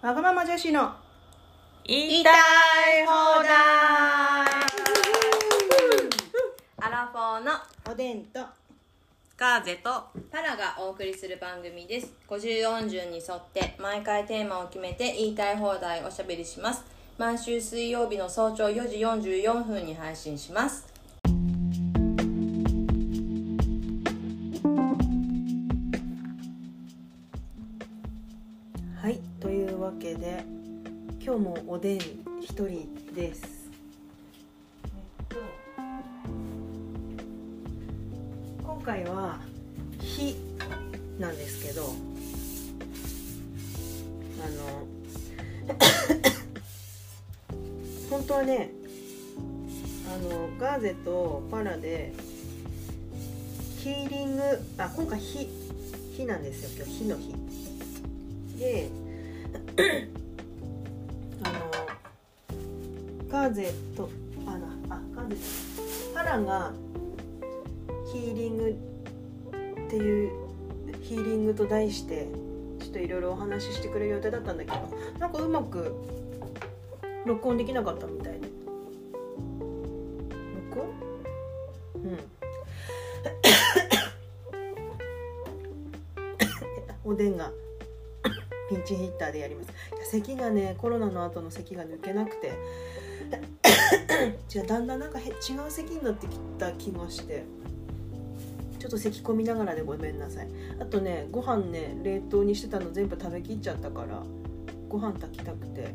わがまま女子の言いたい放題。アラフォーのおでんとガーゼとパラがお送りする番組です。54順に沿って毎回テーマを決めて言いたい放題おしゃべりします。毎週水曜日の早朝4時44分に配信します日もおでん一人です。えっと今回は「火」なんですけどあの 本当はねあのガーゼとパラでヒーリングあ今回火火なんですよ。今日火の日。でガーゼとあなあガーゼ。パラがヒーリングっていうヒーリングと題してちょっといろいろお話ししてくれる予定だったんだけどなんかうまく録音できなかったみたいで。録音？うん。おでんが。ピンチヒッターでやります。いや咳がねコロナの後の咳が抜けなくて。じゃだんだんなんかへ違う咳になってきた気がして。ちょっと咳込みながらでごめんなさい。あとねご飯ね冷凍にしてたの全部食べきっちゃったからご飯炊きたくて。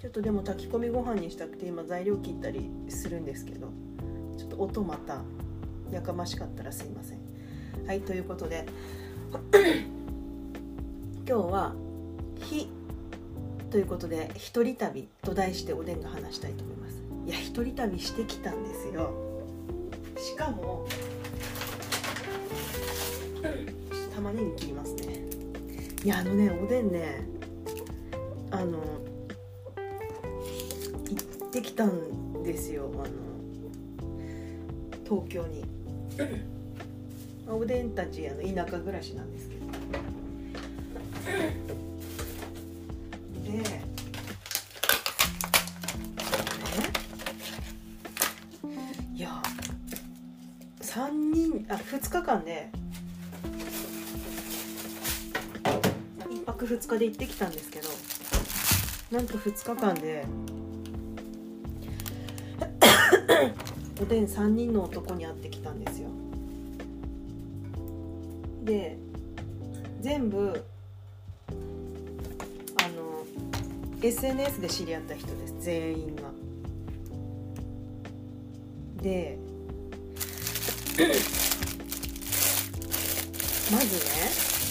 ちょっとでも炊き込みご飯にしたくて今材料切ったりするんですけど。ちょっと音またやかましかったらすいません。はいということで。今日は「火」ということで「一人旅」と題しておでんが話したいと思います。いや一人旅してきたんですよ。しかも玉ねぎ切りますね。いやあのねおでんねあの行ってきたんですよ。あの東京に。おでんたちあの田舎暮らしなんですけど2日で行ってきたんですけどなんと2日間でおでん3人の男に会ってきたんですよ。で全部あの SNS で知り合った人です全員が。でまずね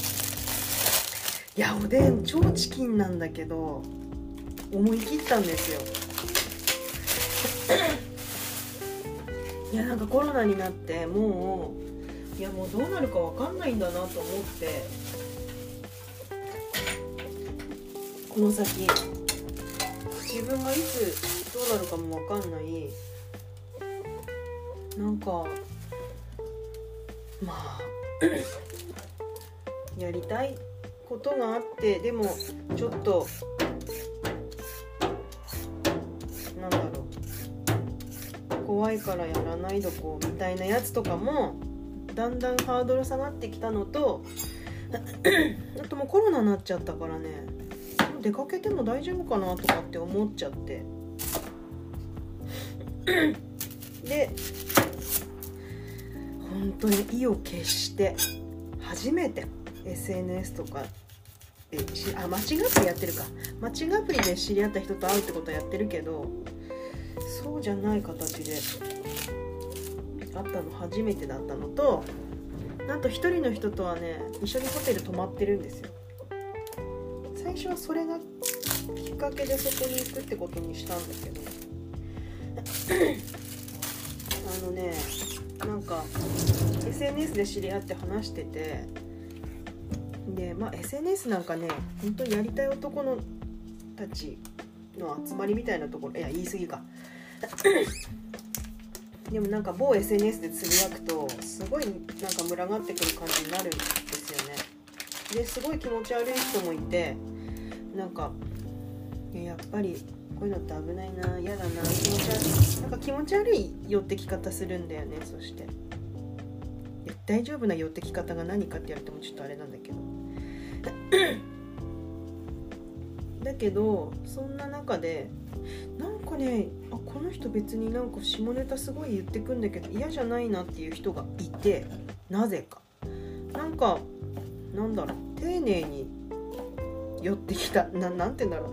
いやおでん超チキンなんだけど思い切ったんですよ。いやなんかコロナになってもういやもうどうなるかわかんないんだなと思って。この先自分がいつどうなるかもわかんない。なんかまあやりたい。ことがあってでもちょっとなんだろう。怖いからやらないどこうみたいなやつとかもだんだんハードル下がってきたのとあともう コロナになっちゃったからね出かけても大丈夫かなとかって思っちゃって。で本当に意を決して初めて SNS とかでしあマッチングアプリやってるか。マッチングアプリで知り合った人と会うってことはやってるけどそうじゃない形で会ったの初めてだったのとなんと一人の人とはね一緒にホテル泊まってるんですよ。最初はそれがきっかけでそこに行くってことにしたんだけど。あのねなんか SNS で知り合って話しててでまあ SNS なんかね本当にやりたい男のたちの集まりみたいなところいや言い過ぎか。でもなんか某 SNS でつぶやくとすごいなんか群がってくる感じになるんですよね。ですごい気持ち悪い人もいてなんかやっぱりこういうのって危ないな嫌だな気持ち悪いなんか気持ち悪い寄ってき方するんだよねそして。大丈夫な寄ってき方が何かって言われてもちょっとあれなんだけど。だけどそんな中でなんかねあこの人別になんか下ネタすごい言ってくんだけど嫌じゃないなっていう人がいてなぜか。なんかなんだろう丁寧に寄ってきたななんて言うんだろ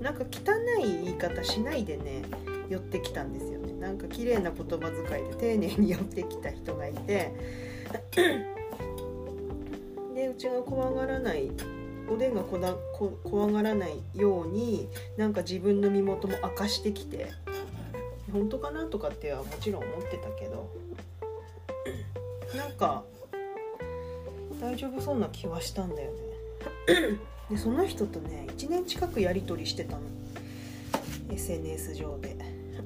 うな。なんか汚い言い方しないでね寄ってきたんですよね。なんか綺麗な言葉遣いで丁寧に寄ってきた人がいてちが怖がらないおでんがこだこ怖がらないようになんか自分の身元も明かしてきて本当かなとかってはもちろん思ってたけどなんか大丈夫そうな気はしたんだよね。でその人とね1年近くやり取りしてたの。SNS 上で。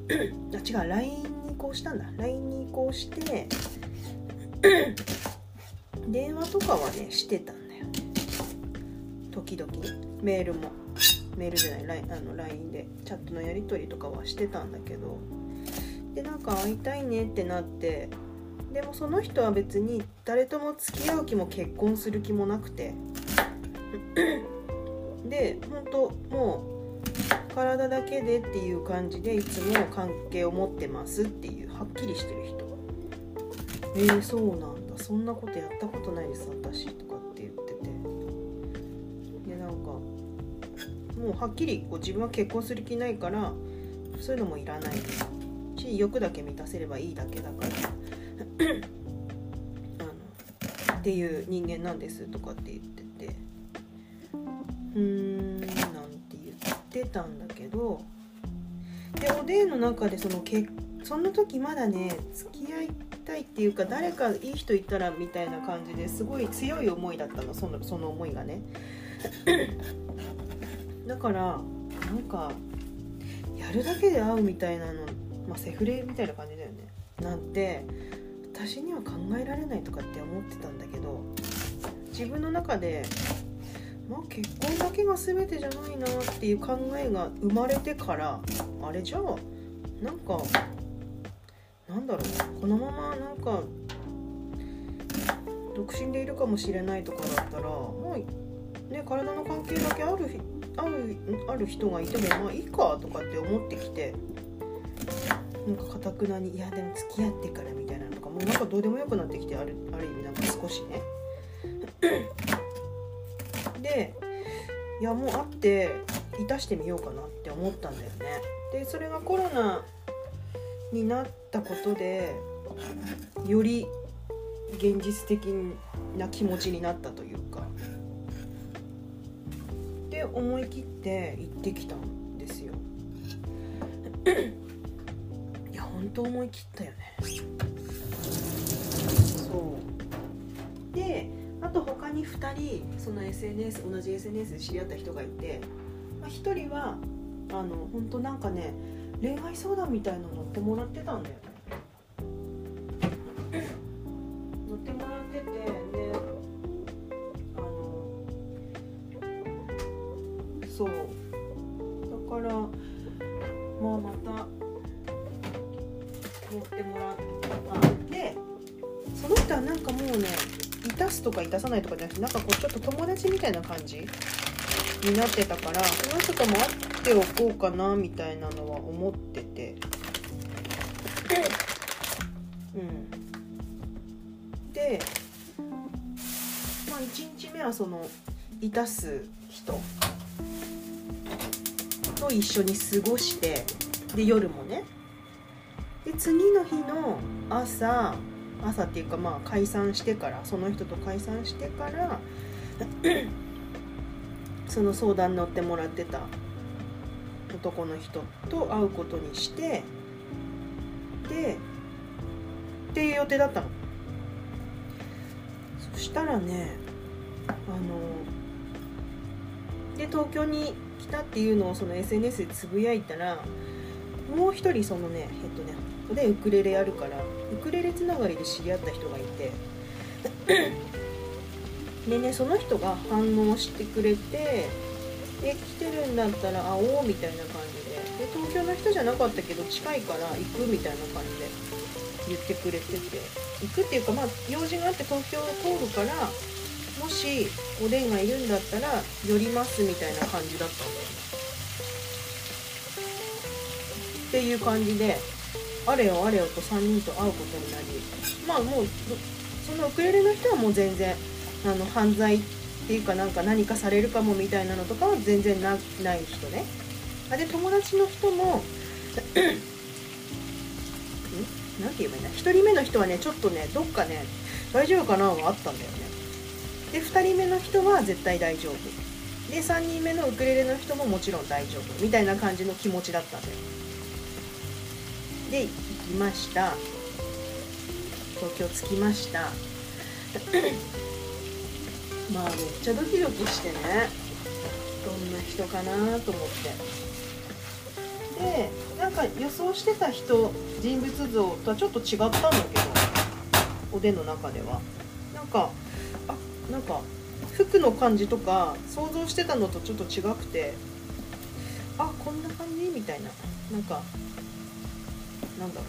あ違う LINE に移行したんだ。LINE に移行して電話とかはねしてたんだよ。時々。メールも。メールじゃない LINE, あの LINE でチャットのやり取りとかはしてたんだけど。でなんか会いたいねってなって。でもその人は別に誰とも付き合う気も結婚する気もなくて。で本当もう体だけでっていう感じでいつも関係を持ってますっていうはっきりしてる人えー、そうなんだ。かそんなことやったことないです私とかって言ってて。でなんかもうはっきりこう自分は結婚する気ないからそういうのもいらないし欲だけ満たせればいいだけだからあのっていう人間なんですとかって言ってて。うーんなんて言ってたんだけど。でおでんの中でその結その時まだね付き合いたいっていうか誰かいい人いたらみたいな感じですごい強い思いだったのそのその思いがね。だからなんかやるだけで会うみたいなの、まあ、セフレみたいな感じだよね。なんて私には考えられないとかって思ってたんだけど自分の中でまあ結婚だけが全てじゃないなっていう考えが生まれてからあれじゃあなんかなんだろうこのままなんか独身でいるかもしれないとかだったらもうね体の関係だけあるあるある人がいてもまあいいかとかって思ってきてなんかかたくなに「いやでも付き合ってから」みたいなのかもうなんかどうでもよくなってきてあるある意味なんか少しね。でいやもう会っていたしてみようかなって思ったんだよね。でそれがコロナになったことでより現実的な気持ちになったというか。で思い切って行ってきたんですよ。いや本当思い切ったよね。そう。であと他に2人その SNS 同じ SNS で知り合った人がいて、まあ、1人はあの本当なんかね恋愛相談みたいなの乗ってもらってたんだよ乗ってもらっててであのそう。だからまあまた乗ってもらってでその人はなんかもうねいたすとかいたさないとかじゃなくてなんかこうちょっと友達みたいな感じになってたからその人とも会っておこうかなみたいなのは思ってて。うん。でまあ1日目はそのいたす人。と一緒に過ごしてで夜もね。で次の日の朝朝っていうかまあ解散してからその人と解散してから その相談に乗ってもらってた男の人と会うことにしてでっていう予定だったの。そしたらねあので東京に来たっていうのをその SNS でつぶやいたらもう一人そのねえっとねでウクレレやるからウクレレつながりで知り合った人がいてでねその人が反応してくれてえ来てるんだったら会おうみたいな感じで。で東京の人じゃなかったけど近いから行くみたいな感じで言ってくれてて。行くっていうかまあ用事があって東京を通るからもしおでんがいるんだったら寄りますみたいな感じだったんだよね。っていう感じであれよあれよと3人と会うことになり。まあもうそのウクレレの人はもう全然あの犯罪ってていうかなんか何かされるかもみたいなのとかは全然なない人ね。あで友達の人もん？なんて言えばいいんだ？1人目の人はねちょっとねどっかね大丈夫かなはあったんだよね。で2人目の人は絶対大丈夫。で3人目のウクレレの人ももちろん大丈夫。みたいな感じの気持ちだったんだよ。で行きました。東京着きました。まあめっちゃドキドキしてね。どんな人かなと思って。でなんか予想してた人人物像とはちょっと違ったんだけどおでんの中では。なんかあなんか服の感じとか想像してたのとちょっと違くてあこんな感じ？みたいな。なんかなんだろう。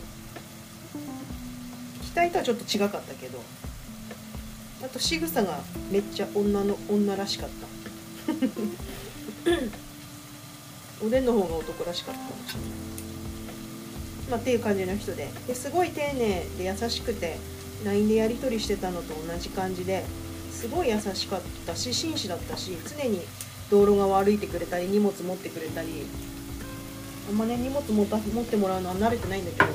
期待とはちょっと違かったけど。あと仕草がめっちゃ女の女らしかった。おでんの方が男らしかったかもしれない。まあっていう感じの人で。ですごい丁寧で優しくて LINE でやり取りしてたのと同じ感じですごい優しかったし紳士だったし常に道路側歩いてくれたり荷物持ってくれたりあんまね荷物持た持ってもらうのは慣れてないんだけど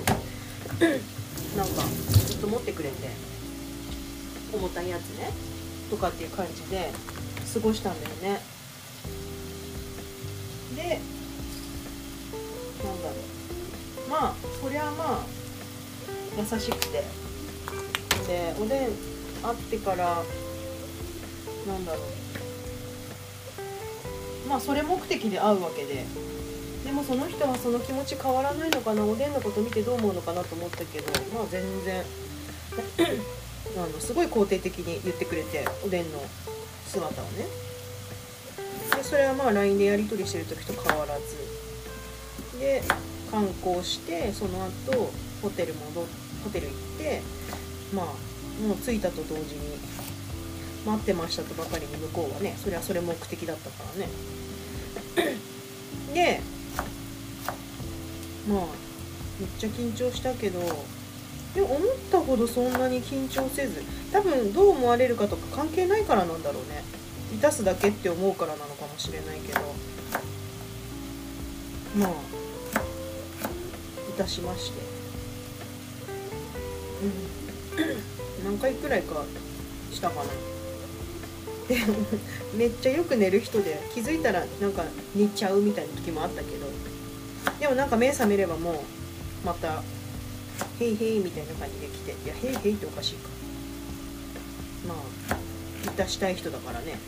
なんかずっと持ってくれて重たいやつね。とかっていう感じで過ごしたんだよね。でなんだろう。まあそりゃまあ優しくて。でおでんあってからなんだろう。まあそれ目的で会うわけで。でもその人はその気持ち変わらないのかな。おでんのこと見てどう思うのかなと思ったけどまあ全然。あのすごい肯定的に言ってくれておでんの姿をね。でそれはまあ LINE でやり取りしてる時と変わらず。で観光してその後ホテル戻ホテル行ってまあもう着いたと同時に待ってましたとばかりに向こうはねそれはそれ目的だったからね。でまあめっちゃ緊張したけど思ったほどそんなに緊張せず多分どう思われるかとか関係ないからなんだろうね。いたすだけって思うからなのかもしれないけど。まあいたしまして。うん。何回くらいかしたかな。でめっちゃよく寝る人で気づいたらなんか寝ちゃうみたいな時もあったけど。でもなんか目覚めればもうまた「へいへい」みたいな感じで来ていや「へいへい」っておかしいか。まあいたしたい人だからね。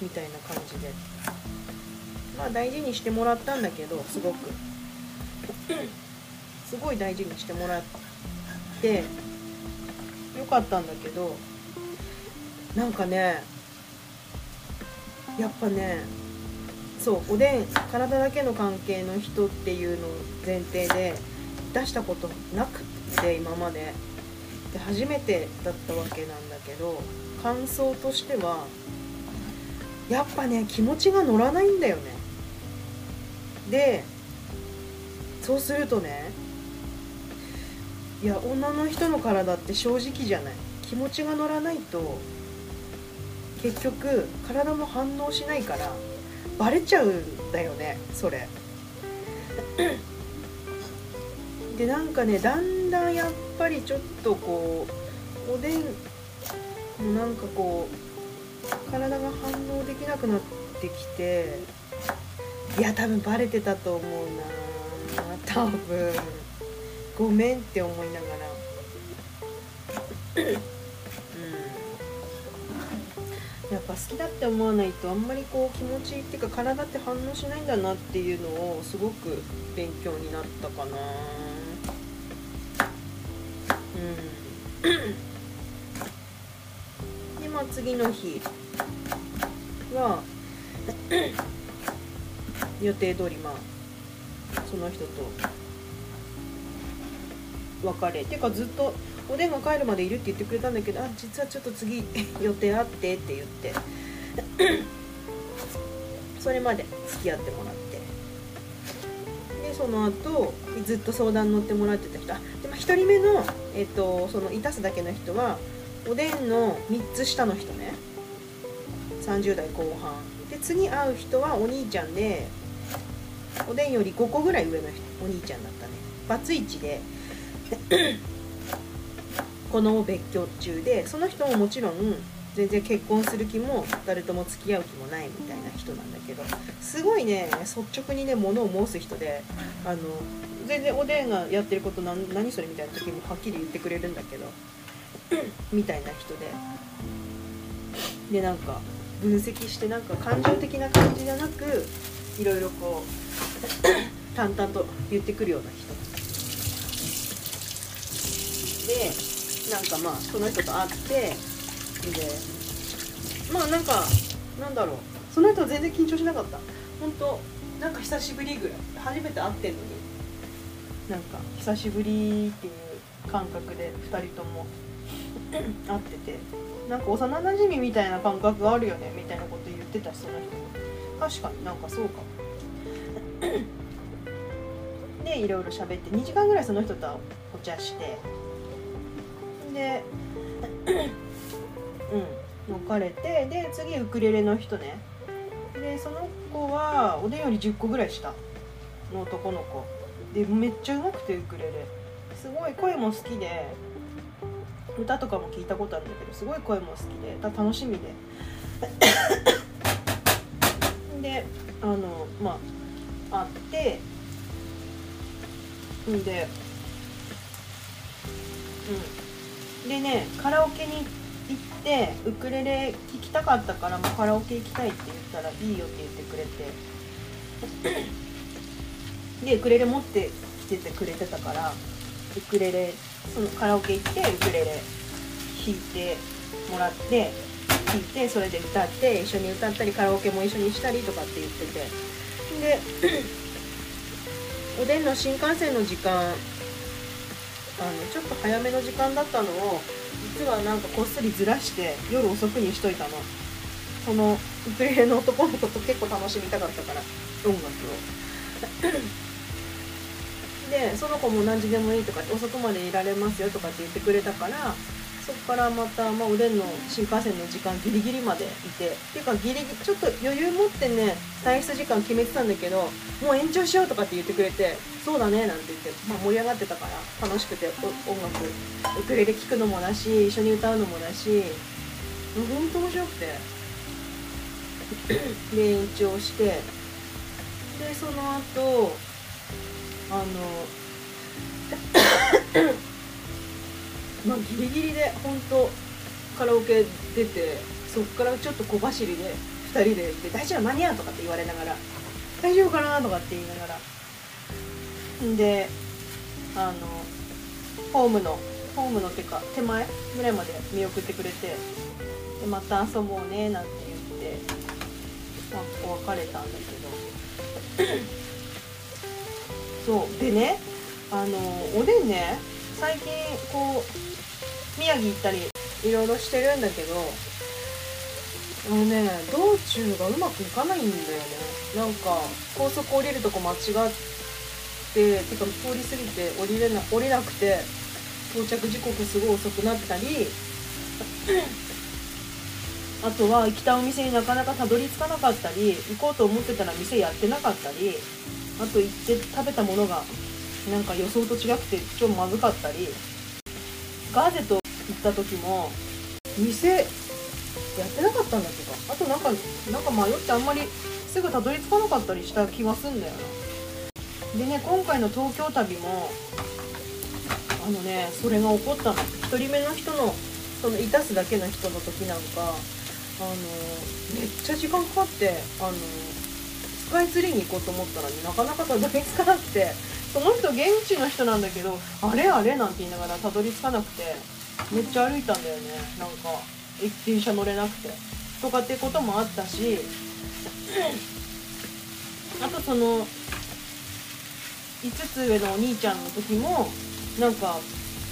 みたいな感じで。まあ大事にしてもらったんだけどすごく。すごい大事にしてもらってよかったんだけどなんかねやっぱねそうおでん体だけの関係の人っていうのを前提で出したことなくって今まで。で初めてだったわけなんだけど感想としてはやっぱね気持ちが乗らないんだよね。でそうするとねいや女の人の体って正直じゃない。気持ちが乗らないと結局体も反応しないからバレちゃうんだよねそれ。でなんかねだんだんやっぱりちょっとこうおでんもなんかこう体が反応できなくなってきていや多分バレてたと思うな多分。ごめんって思いながら。うん。やっぱ好きだって思わないとあんまりこう気持ちっていうか体って反応しないんだなっていうのをすごく勉強になったかな。次の日は 予定通りまあその人と別れっていうかずっとおでんが帰るまでいるって言ってくれたんだけどあ実はちょっと次 予定あってって言って それまで付き合ってもらって。でその後ずっと相談乗ってもらってた人。あで、まあ、1人目の、えっと、そのいたすだけの人はおでんの3つ下の人ね。30代後半。で次会う人はお兄ちゃんでおでんより5個ぐらい上の人。お兄ちゃんだったね。バツイチで。子供別居中でその人ももちろん全然結婚する気も誰とも付き合う気もないみたいな人なんだけどすごいね率直にね物を申す人であの全然おでんがやってること何何それみたいな時もはっきり言ってくれるんだけどみたいな人で。でなんか分析してなんか感情的な感じじゃなくいろいろこう淡々と言ってくるような人。でなんかまあその人と会ってでまあなんかなんだろう。その人は全然緊張しなかった。本当なんか久しぶりぐらい。初めて会ってんのに。なんか久しぶりっていう感覚で2人とも。会ってて。なんか幼なじみみたいな感覚があるよねみたいなこと言ってたしその人も。確かになんかそうかも。でいろいろ喋って2時間ぐらいその人とお茶して。で うん別れてで次ウクレレの人ね。でその子はおでんより10個ぐらい下。の男の子。でめっちゃうまくてウクレレ。すごい声も好きで歌とかも聞いたことあるんだけどすごい声も好きで楽しみで。であのまあ会ってんでうん。でねカラオケに行ってウクレレ弾きたかったから、まあ、カラオケ行きたいって言ったらいいよって言ってくれて。でウクレレ持ってきててくれてたからウクレレそのカラオケ行ってウクレレ弾いてもらって弾いてそれで歌って一緒に歌ったりカラオケも一緒にしたりとかって言ってて。で おでんの新幹線の時間あのちょっと早めの時間だったのを実はなんかこっそりずらして夜遅くにしといたの。そのウクレレの男の子と結構楽しみたかったから音楽を。でその子も何時でもいいとか遅くまでいられますよとかって言ってくれたからそこからまた、まあ、おでんの新幹線の時間ギリギリまでいてっていうかギリギリちょっと余裕持ってね退出時間決めてたんだけどもう延長しようとかって言ってくれてそうだねなんて言って、まあ、盛り上がってたから楽しくて音楽ウクレレ聴くのもだし一緒に歌うのもだしもうほんと面白くて。で延長してでその後あの まあ、ギリギリで本当カラオケ出てそっからちょっと小走りで2人でで「大丈夫間に合う」とかって言われながら「大丈夫かな?」とかって言いながらであのホームのホームのってか手前ぐらいまで見送ってくれてでまた遊ぼうねなんて言って、まあ、別れたんだけどそう。でねあのおでんね最近こう宮城行ったりいろいろしてるんだけどあのね道中がうまくいかないんだよね。なんか高速降りるとこ間違っててか通り過ぎて降りれな降りなくて到着時刻すごい遅くなったり あとは行きたお店になかなかたどり着かなかったり行こうと思ってたら店やってなかったりあと行って食べたものがなんか予想と違くて超まずかったりガーゼと行った時も店やってなかったんだけどあとなんかなんか迷ってあんまりすぐたどり着かなかったりした気がすんだよな。でね今回の東京旅もあのねそれが起こったの。1人目の人のそのいたすだけの人の時なんかあのめっちゃ時間かかってあのスカイツリーに行こうと思ったのになかなかたどり着かなくてその人現地の人なんだけどあれあれなんて言いながらたどり着かなくてめっちゃ歩いたんだよね。なんか電車乗れなくて。とかっていうこともあったし あとその5つ上のお兄ちゃんの時もなんか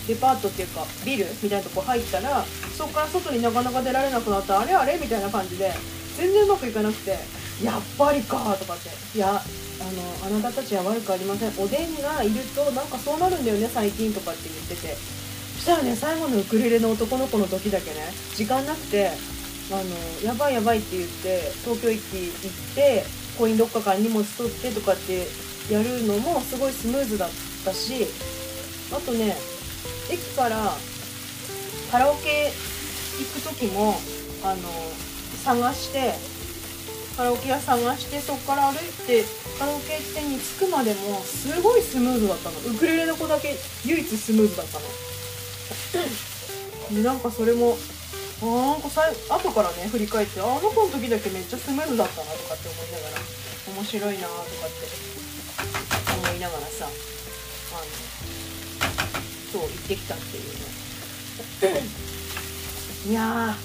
デパートっていうかビルみたいなとこ入ったらそこから外になかなか出られなくなった。あれあれみたいな感じで全然うまくいかなくて。やっぱりかとかって。いやあのあなたたちは悪くありません。おでんがいるとなんかそうなるんだよね最近とかって言ってて。そしたらね最後のウクレレの男の子の時だけね時間なくてあのやばいやばいって言って東京駅行ってコインどっかから荷物取ってとかってやるのもすごいスムーズだったしあとね駅からカラオケ行く時もあの探してカラオケ屋探してそこから歩いてカラオケ店に着くまでもすごいスムーズだったの。ウクレレの子だけ唯一スムーズだったの。でなんかそれもあなんかさ後からね振り返ってあの子の時だけめっちゃスムーズだったなとかって思いながら面白いなとかって思いながらさあのそう行ってきたっていうね。いや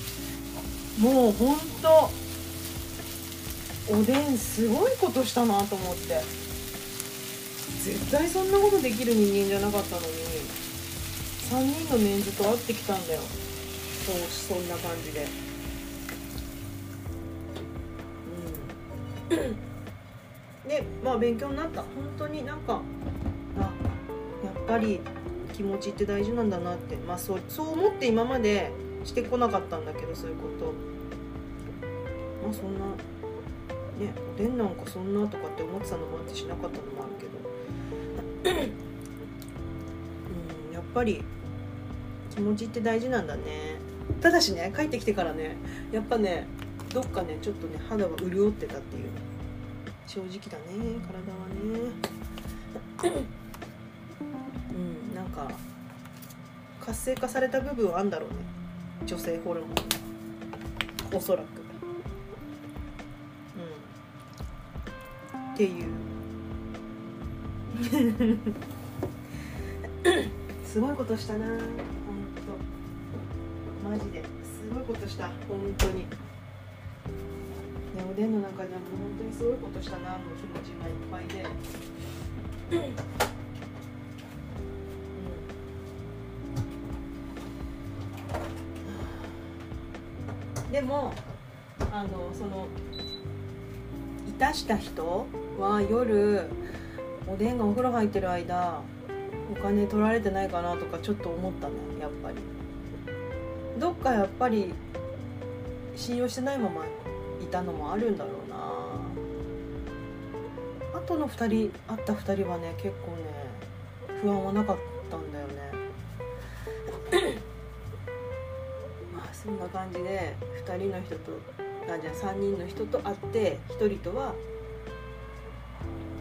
もうほんとおでんすごいことしたなと思って。絶対そんなことできる人間じゃなかったのに3人のメンズと会ってきたんだよ。そうそんな感じで。うん。でまあ勉強になった。本当になんかあやっぱり気持ちって大事なんだなって。まあそうそう思って今までしてこなかったんだけどそういうこと。まあそんなねおでなんかそんなとかって思ってたのもあってしなかったのもあるけど。うんやっぱり気持ちって大事なんだね。ただしね帰ってきてからねやっぱねどっかねちょっとね肌が潤ってたっていう。正直だね体はね。うんなんか活性化された部分はあんだろうね。女性ホルモン。おそらく。っていう。すごいことしたなほんと。マジで。すごいことした本当に。いやおでんの中でも本当にすごいことしたなの気持ちがいっぱいで、うん、でもあのそのいたした人は夜おでんがお風呂入ってる間お金取られてないかなとかちょっと思ったねやっぱり。どっかやっぱり信用してないままいたのもあるんだろうな。あとの2人会った2人はね結構ね不安はなかったんだよね。まあそんな感じで2人の人とあじゃあ3人の人と会って1人とは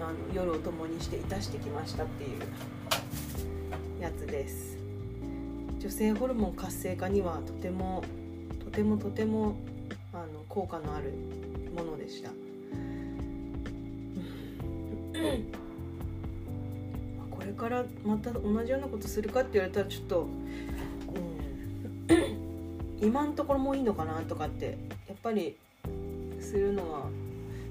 あの夜を共にしていたしてきましたっていうやつです。女性ホルモン活性化にはとてもとてもとてもあの効果のあるものでした。これからまた同じようなことするかって言われたらちょっと、今のところもういいのかなとかってやっぱりするのは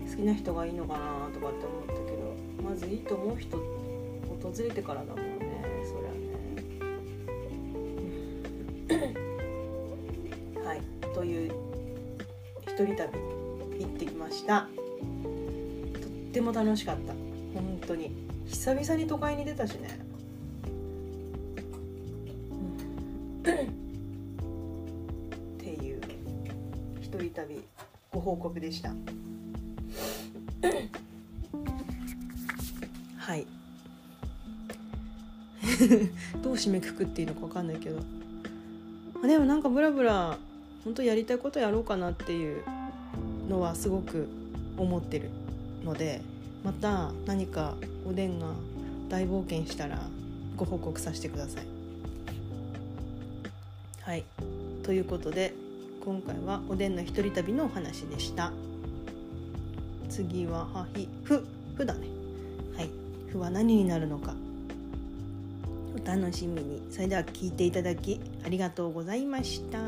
好きな人がいいのかなとかって思ったけどまずいいと思う人訪れてからだもんねそりゃね。はいという一人旅行ってきました。とっても楽しかった。本当に。久々に都会に出たしね。告でした。はい。どう締めくくっていいのか分かんないけど。でもなんかブラブラ本当やりたいことやろうかなっていうのはすごく思ってるのでまた何かおでんが大冒険したらご報告させてください。はい。ということで今回はおでんの一人旅のお話でした。次ははひふふだねはいふは何になるのかお楽しみにそれでは聞いていただきありがとうございました。